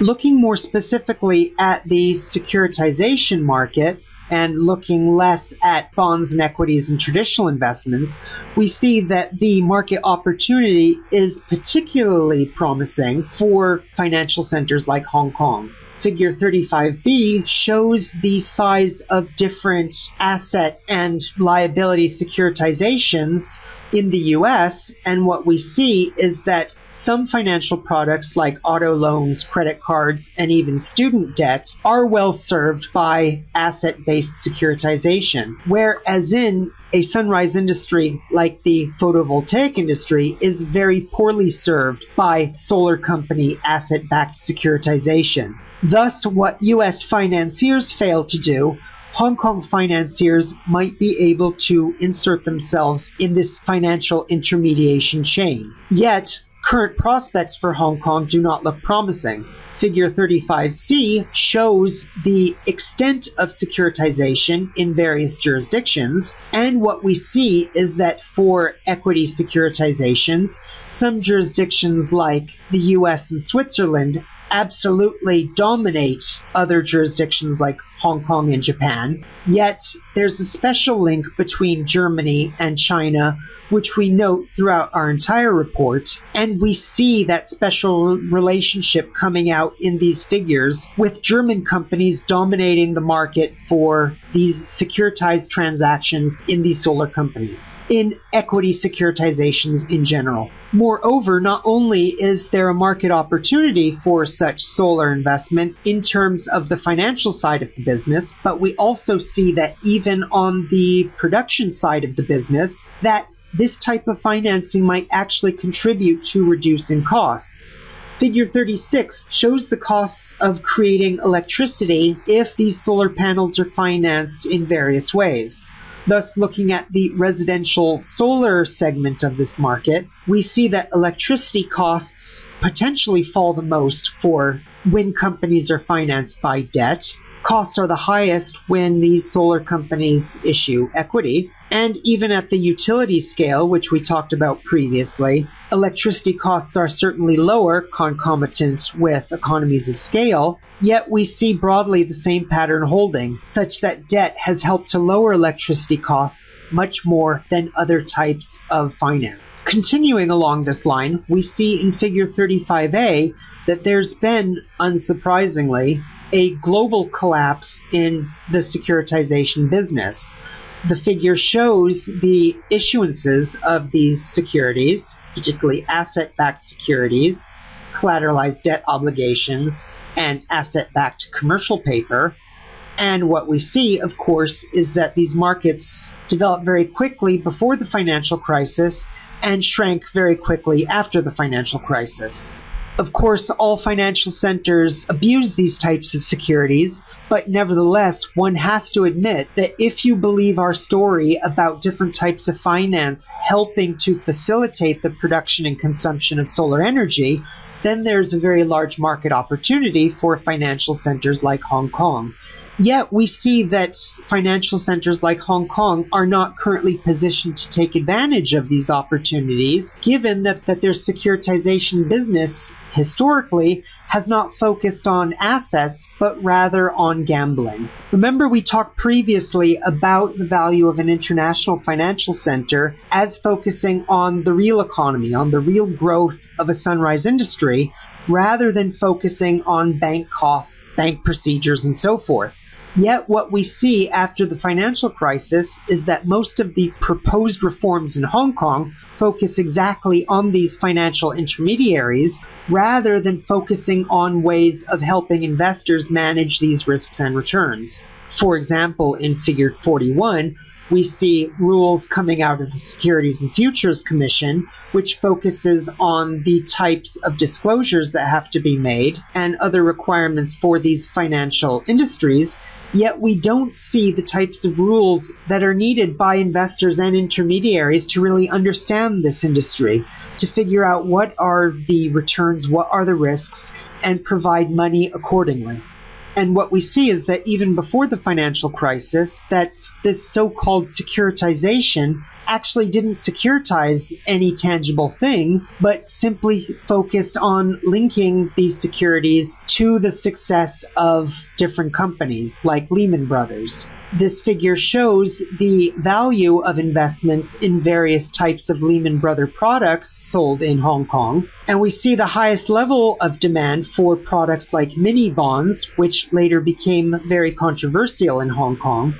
Looking more specifically at the securitization market, and looking less at bonds and equities and traditional investments, we see that the market opportunity is particularly promising for financial centers like Hong Kong. Figure 35B shows the size of different asset and liability securitizations in the US, and what we see is that some financial products like auto loans, credit cards, and even student debt are well served by asset based securitization, whereas in a sunrise industry like the photovoltaic industry is very poorly served by solar company asset backed securitization. Thus, what US financiers fail to do Hong Kong financiers might be able to insert themselves in this financial intermediation chain. Yet, current prospects for Hong Kong do not look promising. Figure 35C shows the extent of securitization in various jurisdictions, and what we see is that for equity securitizations, some jurisdictions like the US and Switzerland absolutely dominate other jurisdictions like Hong Kong and Japan. Yet there's a special link between Germany and China, which we note throughout our entire report, and we see that special relationship coming out in these figures with German companies dominating the market for these securitized transactions in these solar companies, in equity securitizations in general. Moreover, not only is there a market opportunity for such solar investment in terms of the financial side of the business, but we also see that even on the production side of the business, that this type of financing might actually contribute to reducing costs. Figure 36 shows the costs of creating electricity if these solar panels are financed in various ways. Thus, looking at the residential solar segment of this market, we see that electricity costs potentially fall the most for when companies are financed by debt, costs are the highest when these solar companies issue equity. And even at the utility scale, which we talked about previously, electricity costs are certainly lower concomitant with economies of scale, yet we see broadly the same pattern holding, such that debt has helped to lower electricity costs much more than other types of finance. Continuing along this line, we see in figure 35A that there's been, unsurprisingly, a global collapse in the securitization business. The figure shows the issuances of these securities, particularly asset backed securities, collateralized debt obligations, and asset backed commercial paper. And what we see, of course, is that these markets developed very quickly before the financial crisis and shrank very quickly after the financial crisis. Of course, all financial centers abuse these types of securities, but nevertheless, one has to admit that if you believe our story about different types of finance helping to facilitate the production and consumption of solar energy, then there's a very large market opportunity for financial centers like Hong Kong. Yet we see that financial centers like Hong Kong are not currently positioned to take advantage of these opportunities, given that, that their securitization business historically has not focused on assets, but rather on gambling. Remember, we talked previously about the value of an international financial center as focusing on the real economy, on the real growth of a sunrise industry, rather than focusing on bank costs, bank procedures, and so forth. Yet what we see after the financial crisis is that most of the proposed reforms in Hong Kong focus exactly on these financial intermediaries rather than focusing on ways of helping investors manage these risks and returns. For example, in figure 41, we see rules coming out of the Securities and Futures Commission, which focuses on the types of disclosures that have to be made and other requirements for these financial industries Yet we don't see the types of rules that are needed by investors and intermediaries to really understand this industry, to figure out what are the returns, what are the risks, and provide money accordingly. And what we see is that even before the financial crisis, that this so-called securitization actually didn't securitize any tangible thing, but simply focused on linking these securities to the success of different companies like Lehman Brothers. This figure shows the value of investments in various types of Lehman Brother products sold in Hong Kong. And we see the highest level of demand for products like mini bonds, which later became very controversial in Hong Kong.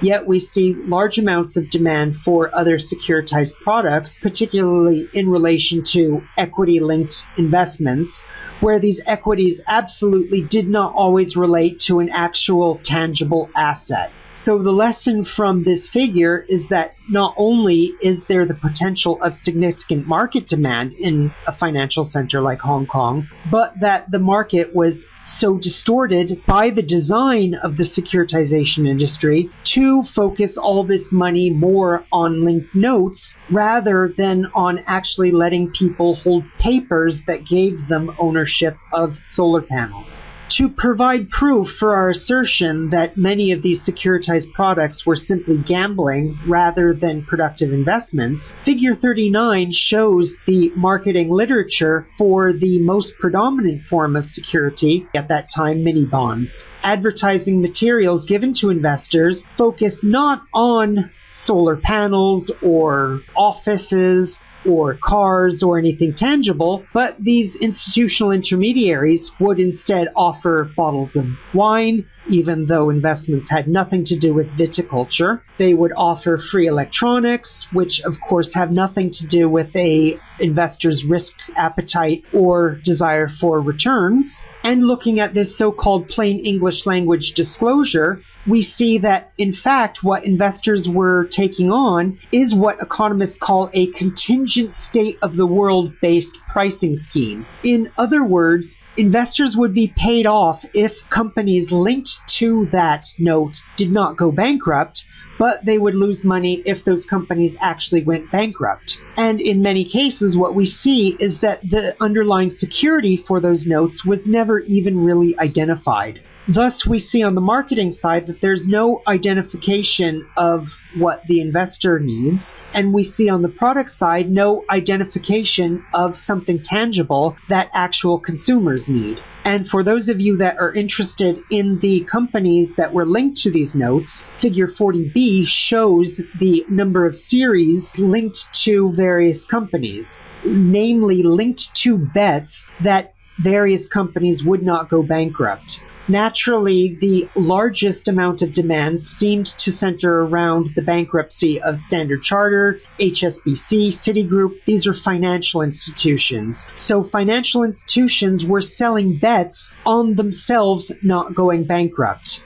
Yet we see large amounts of demand for other securitized products, particularly in relation to equity linked investments, where these equities absolutely did not always relate to an actual tangible asset. So the lesson from this figure is that not only is there the potential of significant market demand in a financial center like Hong Kong, but that the market was so distorted by the design of the securitization industry to focus all this money more on linked notes rather than on actually letting people hold papers that gave them ownership of solar panels. To provide proof for our assertion that many of these securitized products were simply gambling rather than productive investments, Figure 39 shows the marketing literature for the most predominant form of security, at that time mini bonds. Advertising materials given to investors focus not on solar panels or offices or cars or anything tangible, but these institutional intermediaries would instead offer bottles of wine, even though investments had nothing to do with viticulture. They would offer free electronics, which of course have nothing to do with a investor's risk appetite or desire for returns. And looking at this so-called plain English language disclosure, we see that in fact what investors were taking on is what economists call a contingent state of the world based pricing scheme. In other words, investors would be paid off if companies linked to that note did not go bankrupt, but they would lose money if those companies actually went bankrupt. And in many cases, what we see is that the underlying security for those notes was never even really identified. Thus, we see on the marketing side that there's no identification of what the investor needs, and we see on the product side no identification of something tangible that actual consumers need. And for those of you that are interested in the companies that were linked to these notes, figure 40b shows the number of series linked to various companies, namely linked to bets that various companies would not go bankrupt. Naturally, the largest amount of demand seemed to center around the bankruptcy of Standard Charter, HSBC, Citigroup. These are financial institutions. So financial institutions were selling bets on themselves not going bankrupt.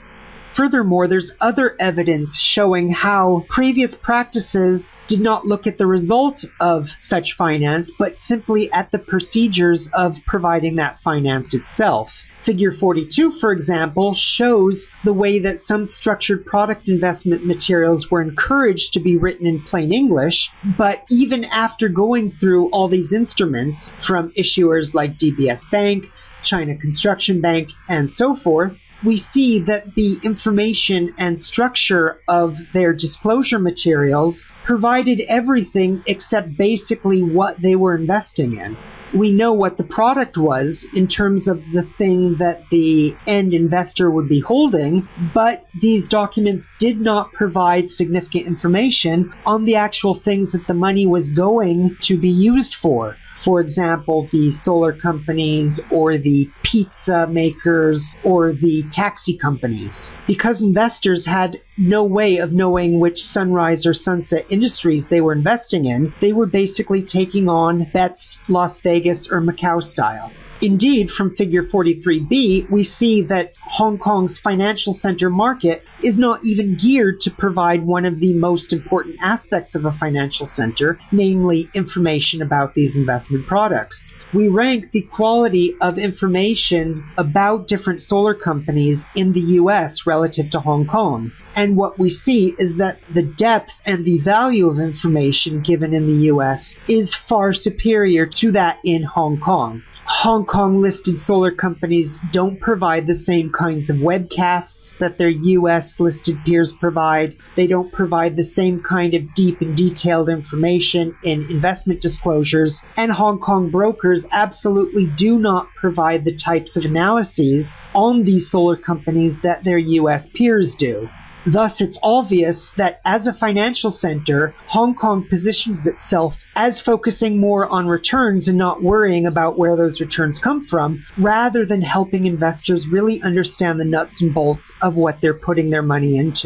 Furthermore, there's other evidence showing how previous practices did not look at the result of such finance, but simply at the procedures of providing that finance itself. Figure 42, for example, shows the way that some structured product investment materials were encouraged to be written in plain English, but even after going through all these instruments from issuers like DBS Bank, China Construction Bank, and so forth, we see that the information and structure of their disclosure materials provided everything except basically what they were investing in we know what the product was in terms of the thing that the end investor would be holding, but these documents did not provide significant information on the actual things that the money was going to be used for for example, the solar companies or the pizza makers or the taxi companies. Because investors had no way of knowing which sunrise or sunset industries they were investing in, they were basically taking on bets Las Vegas or Macau style. Indeed, from figure 43b, we see that Hong Kong's financial center market is not even geared to provide one of the most important aspects of a financial center, namely information about these investment products. We rank the quality of information about different solar companies in the US relative to Hong Kong. And what we see is that the depth and the value of information given in the US is far superior to that in Hong Kong. Hong Kong listed solar companies don't provide the same kinds of webcasts that their US listed peers provide. They don't provide the same kind of deep and detailed information in investment disclosures. And Hong Kong brokers absolutely do not provide the types of analyses on these solar companies that their US peers do. Thus, it's obvious that as a financial center, Hong Kong positions itself as focusing more on returns and not worrying about where those returns come from, rather than helping investors really understand the nuts and bolts of what they're putting their money into.